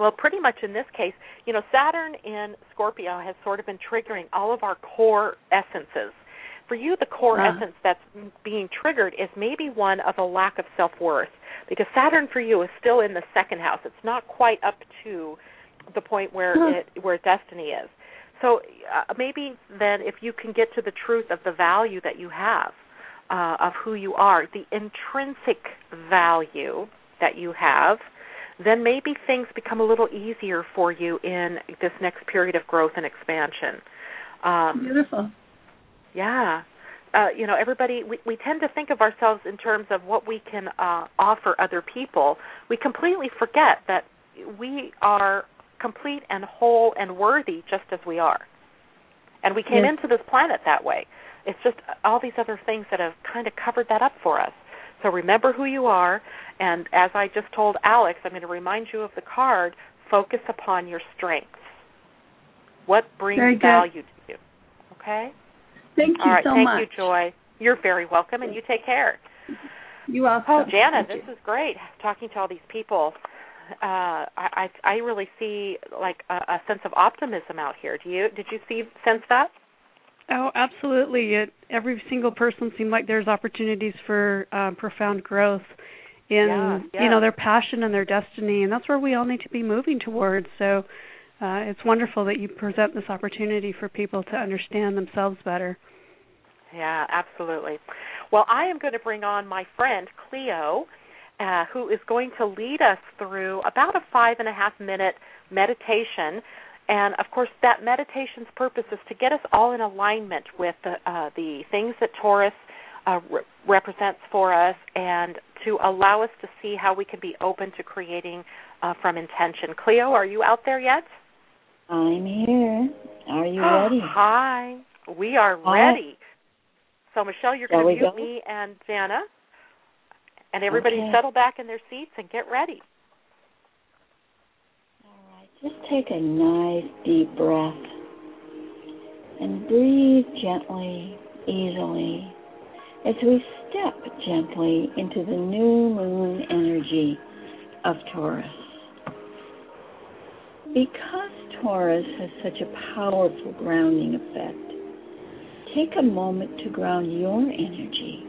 Well, pretty much in this case, you know, Saturn in Scorpio has sort of been triggering all of our core essences. For you, the core Ah. essence that's being triggered is maybe one of a lack of self worth, because Saturn for you is still in the second house. It's not quite up to the point where Huh. it where destiny is. So uh, maybe then, if you can get to the truth of the value that you have, uh, of who you are, the intrinsic value that you have, then maybe things become a little easier for you in this next period of growth and expansion. Um, Beautiful. yeah. Uh, you know, everybody, we, we tend to think of ourselves in terms of what we can uh, offer other people. We completely forget that we are complete and whole and worthy just as we are. And we came Yes. into this planet that way. It's just all these other things that have kind of covered that up for us. So remember who you are, and as I just told Alex, I'm going to remind you of the card focus upon your strengths. What brings value to you? Okay? Thank you All right, so thank much. you, Joy. You're very welcome, and you take care. You also. Oh, Jana, Thank this is great talking to all these people. Uh, I, I I really see like a, a sense of optimism out here. Do you? Did you see sense that? Oh, absolutely. It, every single person seemed like there's opportunities for um, profound growth in Yeah, yeah. you know their passion and their destiny, and that's where we all need to be moving towards. So uh, it's wonderful that you present this opportunity for people to understand themselves better. Yeah, absolutely. Well, I am going to bring on my friend Cleo, uh, who is going to lead us through about a five and a half minute meditation. And of course, that meditation's purpose is to get us all in alignment with the, uh, the things that Taurus uh, re- represents for us, and to allow us to see how we can be open to creating uh, from intention. Cleo, are you out there yet? I'm here. Are you *gasps* ready? Hi. We are Hi. ready. So Michelle, you're going to mute go? me and Jana, and everybody Okay. settle back in their seats and get ready. All right. Just take a nice deep breath and breathe gently, easily, as we step gently into the new moon energy of Taurus. Because Taurus has such a powerful grounding effect, take a moment to ground your energy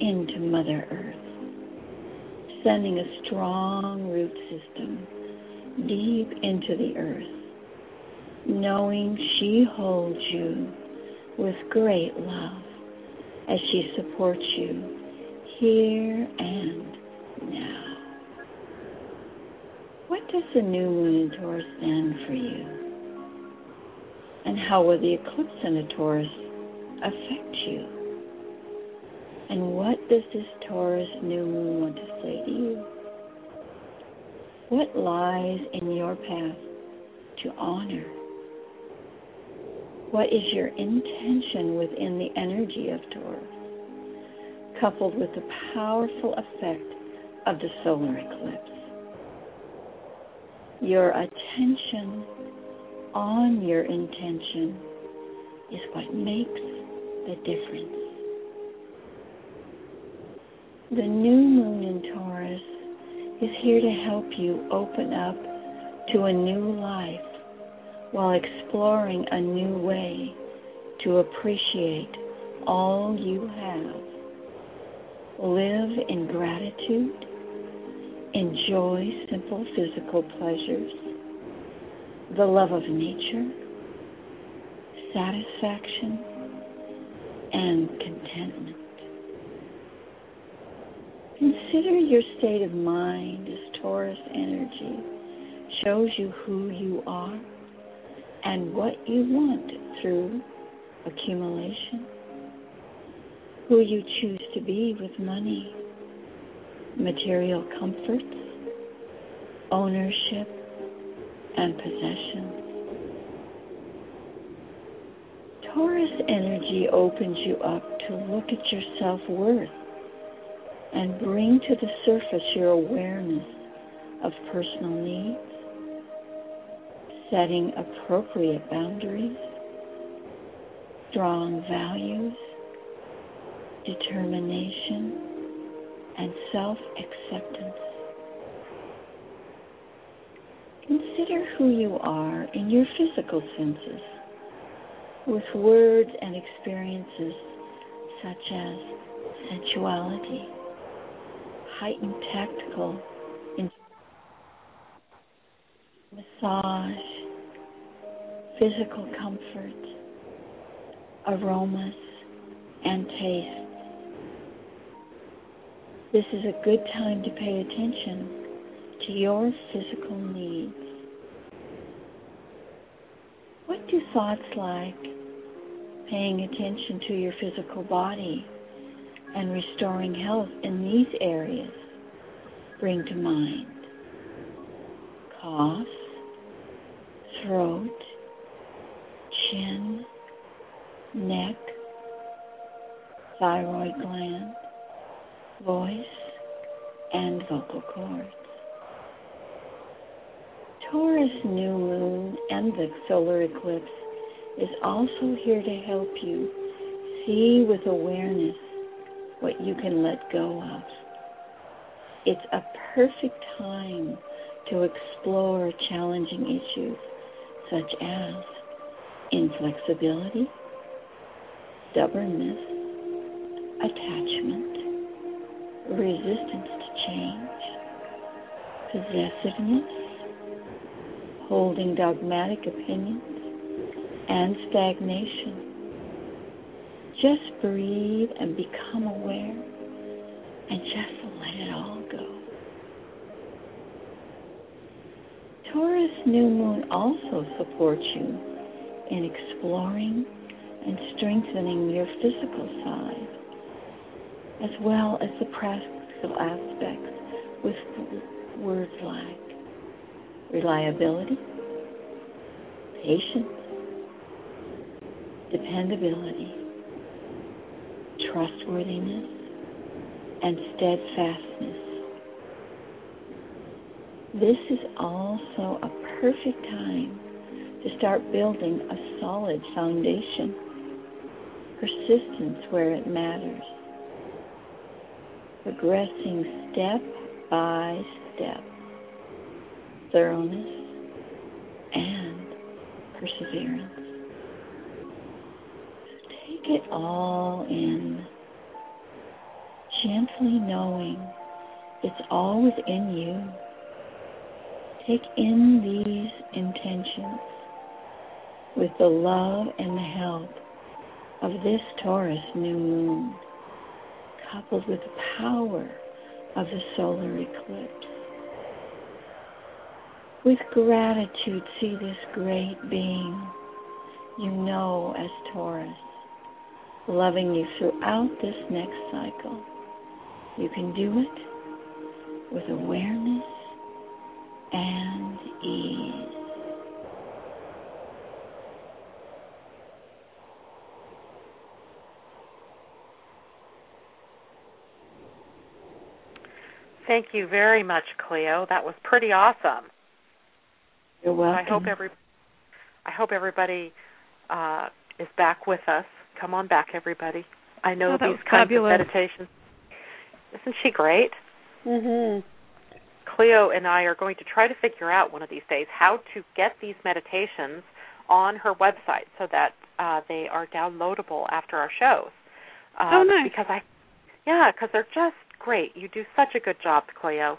into Mother Earth, sending a strong root system deep into the earth, knowing she holds you with great love as she supports you here and now. What does the new moon in Taurus stand for you? And how will the eclipse in Taurus affect you? And what does this Taurus new moon want to say to you? What lies in your path to honor? What is your intention within the energy of Taurus, coupled with the powerful effect of the solar eclipse? Your attention on your intention is what makes the difference. The new moon in Taurus is here to help you open up to a new life while exploring a new way to appreciate all you have. Live in gratitude. Enjoy simple physical pleasures, the love of nature, satisfaction, and contentment. Consider your state of mind as Taurus energy shows you who you are and what you want through accumulation, who you choose to be with money, material comforts, ownership, and possessions. Taurus energy opens you up to look at your self worth and bring to the surface your awareness of personal needs, setting appropriate boundaries, strong values, determination, and self acceptance. Consider who you are in your physical senses with words and experiences such as sensuality, heightened tactical massage, physical comfort, aromas, and taste. This is a good time to pay attention to your physical needs. What do thoughts like paying attention to your physical body and restoring health in these areas bring to mind? Cough, throat, chin, neck, thyroid gland, voice, and vocal cords. Taurus new moon and the solar eclipse is also here to help you see with awareness what you can let go of. It's a perfect time to explore challenging issues such as inflexibility, stubbornness, attachment, resistance to change, possessiveness, holding dogmatic opinions, and stagnation. Just breathe and become aware and just let it all go. Taurus new moon also supports you in exploring and strengthening your physical side, as well as the practical aspects with words like reliability, patience, dependability, trustworthiness, and steadfastness. This is also a perfect time to start building a solid foundation, persistence where it matters, progressing step by step, thoroughness, and perseverance. Take it all in, gently knowing it's all within you. Take in these intentions with the love and the help of this Taurus new moon, coupled with the power of the solar eclipse. With gratitude, see this great being you know as Taurus, loving you throughout this next cycle. You can do it with awareness and ease. Thank you very much, Cleo. That was pretty awesome. You're welcome. I hope every I hope everybody uh, is back with us. Come on back, everybody. I know Oh, these kinds fabulous. of meditations. Isn't she great? Mhm. Cleo and I are going to try to figure out one of these days how to get these meditations on her website so that uh, they are downloadable after our shows. Um, oh, nice. Because I, yeah, because they're just great. You do such a good job, Cleo.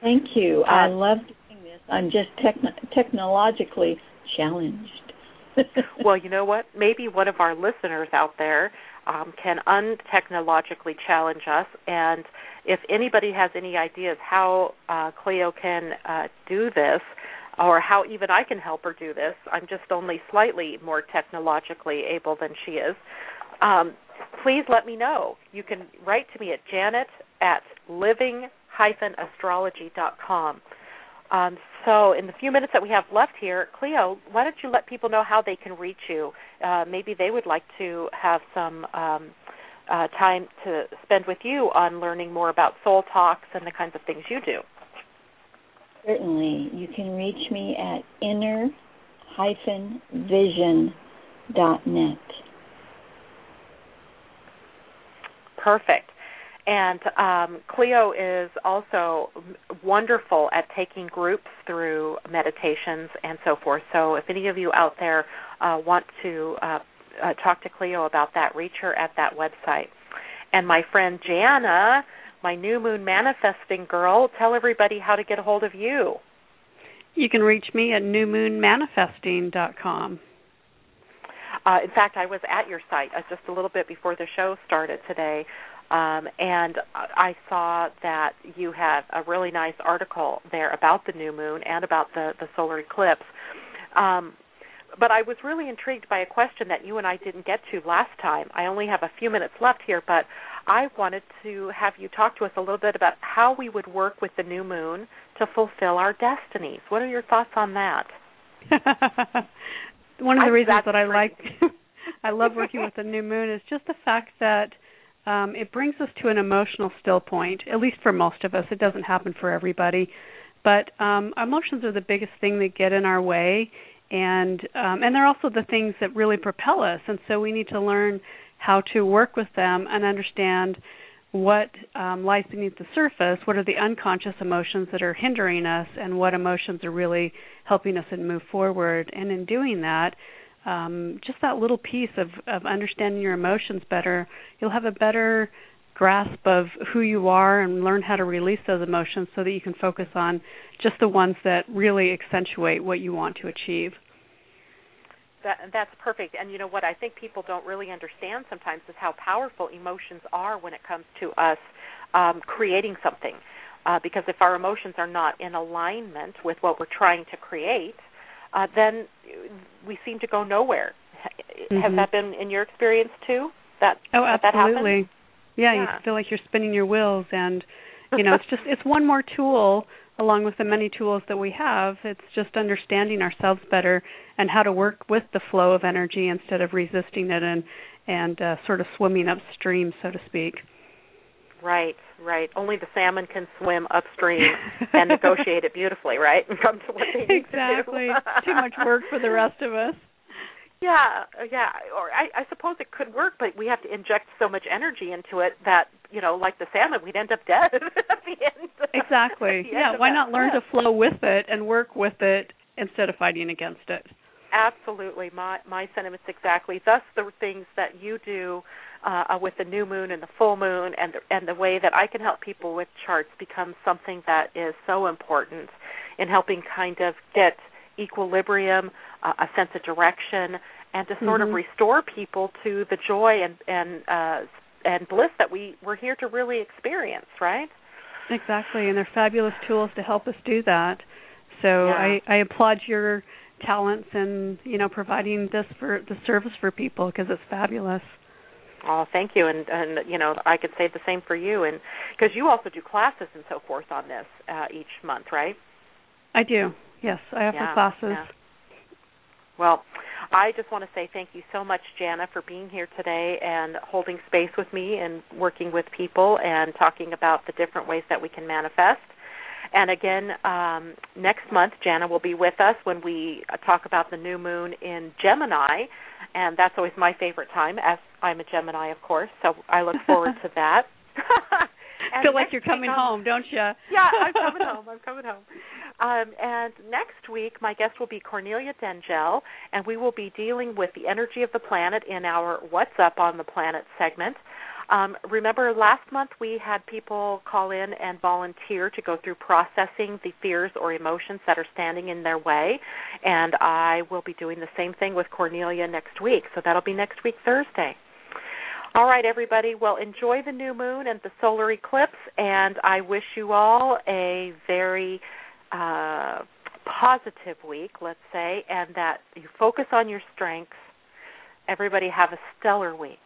Thank you. I Um, love doing this. I'm just techn- technologically challenged. *laughs* well, you know what? Maybe one of our listeners out there um, can untechnologically challenge us. And if anybody has any ideas how uh, Cleo can uh, do this, or how even I can help her do this, I'm just only slightly more technologically able than she is. Um, please let me know. You can write to me at janet at living-astrology.com. Um, so, in the few minutes that we have left here, Cleo, why don't you let people know how they can reach you? Uh, maybe they would like to have some um, uh, time to spend with you on learning more about soul talks and the kinds of things you do. Certainly. You can reach me at inner-vision.net. Perfect. And um, Cleo is also wonderful at taking groups through meditations and so forth. So if any of you out there uh, want to uh, uh, talk to Cleo about that, reach her at that website. And my friend Jana, my new moon manifesting girl, tell everybody how to get a hold of you. You can reach me at newmoonmanifesting.com. Uh, in fact, I was at your site uh, just a little bit before the show started today, um, and I saw that you had a really nice article there about the new moon and about the, the solar eclipse. Um, but I was really intrigued by a question that you and I didn't get to last time. I only have a few minutes left here, but I wanted to have you talk to us a little bit about how we would work with the new moon to fulfill our destinies. What are your thoughts on that? *laughs* One of the I- reasons that I like *laughs* I love working with the new moon is just the fact that um, it brings us to an emotional still point, at least for most of us. It doesn't happen for everybody. But um, emotions are the biggest thing that get in our way and um, and they're also the things that really propel us and so we need to learn how to work with them and understand what um, lies beneath the surface, what are the unconscious emotions that are hindering us, and what emotions are really helping us and move forward. And in doing that, um, just that little piece of, of understanding your emotions better, you'll have a better grasp of who you are and learn how to release those emotions so that you can focus on just the ones that really accentuate what you want to achieve. That, that's perfect. And you know what I think people don't really understand sometimes is how powerful emotions are when it comes to us um, creating something. Uh, because if our emotions are not in alignment with what we're trying to create, uh, then we seem to go nowhere. Has Mhm. that been in your experience too? That Oh, that that absolutely. Yeah, Yeah. you feel like you're spinning your wheels and you know, *laughs* it's just it's one more tool along with the many tools that we have. It's just understanding ourselves better and how to work with the flow of energy instead of resisting it and and uh, sort of swimming upstream, so to speak. Right, right. Only the salmon can swim upstream and negotiate it beautifully, right? *laughs* And come to what they need exactly. to do. *laughs* Too much work for the rest of us. Yeah, uh, yeah. Or I, I suppose it could work, but we have to inject so much energy into it that you know, like the salmon, we'd end up dead *laughs* at the end. Exactly. *laughs* At the end Yeah, why not learn to flow with it and work with it instead of fighting against it? Absolutely, my my sentiments exactly. Thus, the things that you do uh, with the new moon and the full moon, and the, and the way that I can help people with charts becomes something that is so important in helping kind of get equilibrium, uh, a sense of direction, and to sort Mhm. of restore people to the joy and and uh, and bliss that we we're here to really experience. Right? Exactly, and they're fabulous tools to help us do that. So Yeah. I, I applaud your talents and you know providing this for the service for people because it's fabulous. Oh, thank you, and and you know I could say the same for you, and because you also do classes and so forth on this uh, each month, right? I do. Yes, I offer Yeah, classes. yeah. Well, I just want to say thank you so much, Jana, for being here today and holding space with me and working with people and talking about the different ways that we can manifest. And again, um, next month, Jana will be with us when we talk about the new moon in Gemini, and that's always my favorite time, as I'm a Gemini, of course. So I look forward *laughs* to that. *laughs* Feel like you're coming home, don't you? *laughs* Yeah, I'm *laughs* coming home. I'm coming home. Um, and next week, my guest will be Cornelia Dengel, and we will be dealing with the energy of the planet in our What's Up on the Planet segment. Um, remember, last month we had people call in and volunteer to go through processing the fears or emotions that are standing in their way, and I will be doing the same thing with Cornelia next week. So that'll be next week, Thursday. All right, everybody. Well, enjoy the new moon and the solar eclipse, and I wish you all a very uh, positive week, let's say, and that you focus on your strengths. Everybody have a stellar week.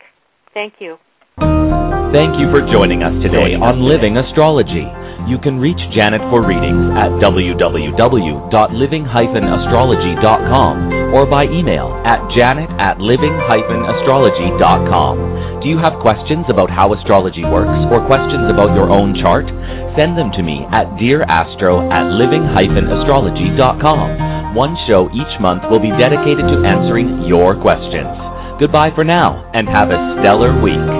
Thank you. Thank you for joining us today on Living Astrology. You can reach Janet for readings at www.living-astrology.com or by email at janet at living-astrology.com. Do you have questions about how astrology works or questions about your own chart? Send them to me at dearastro at living-astrology.com. One show each month will be dedicated to answering your questions. Goodbye for now and have a stellar week.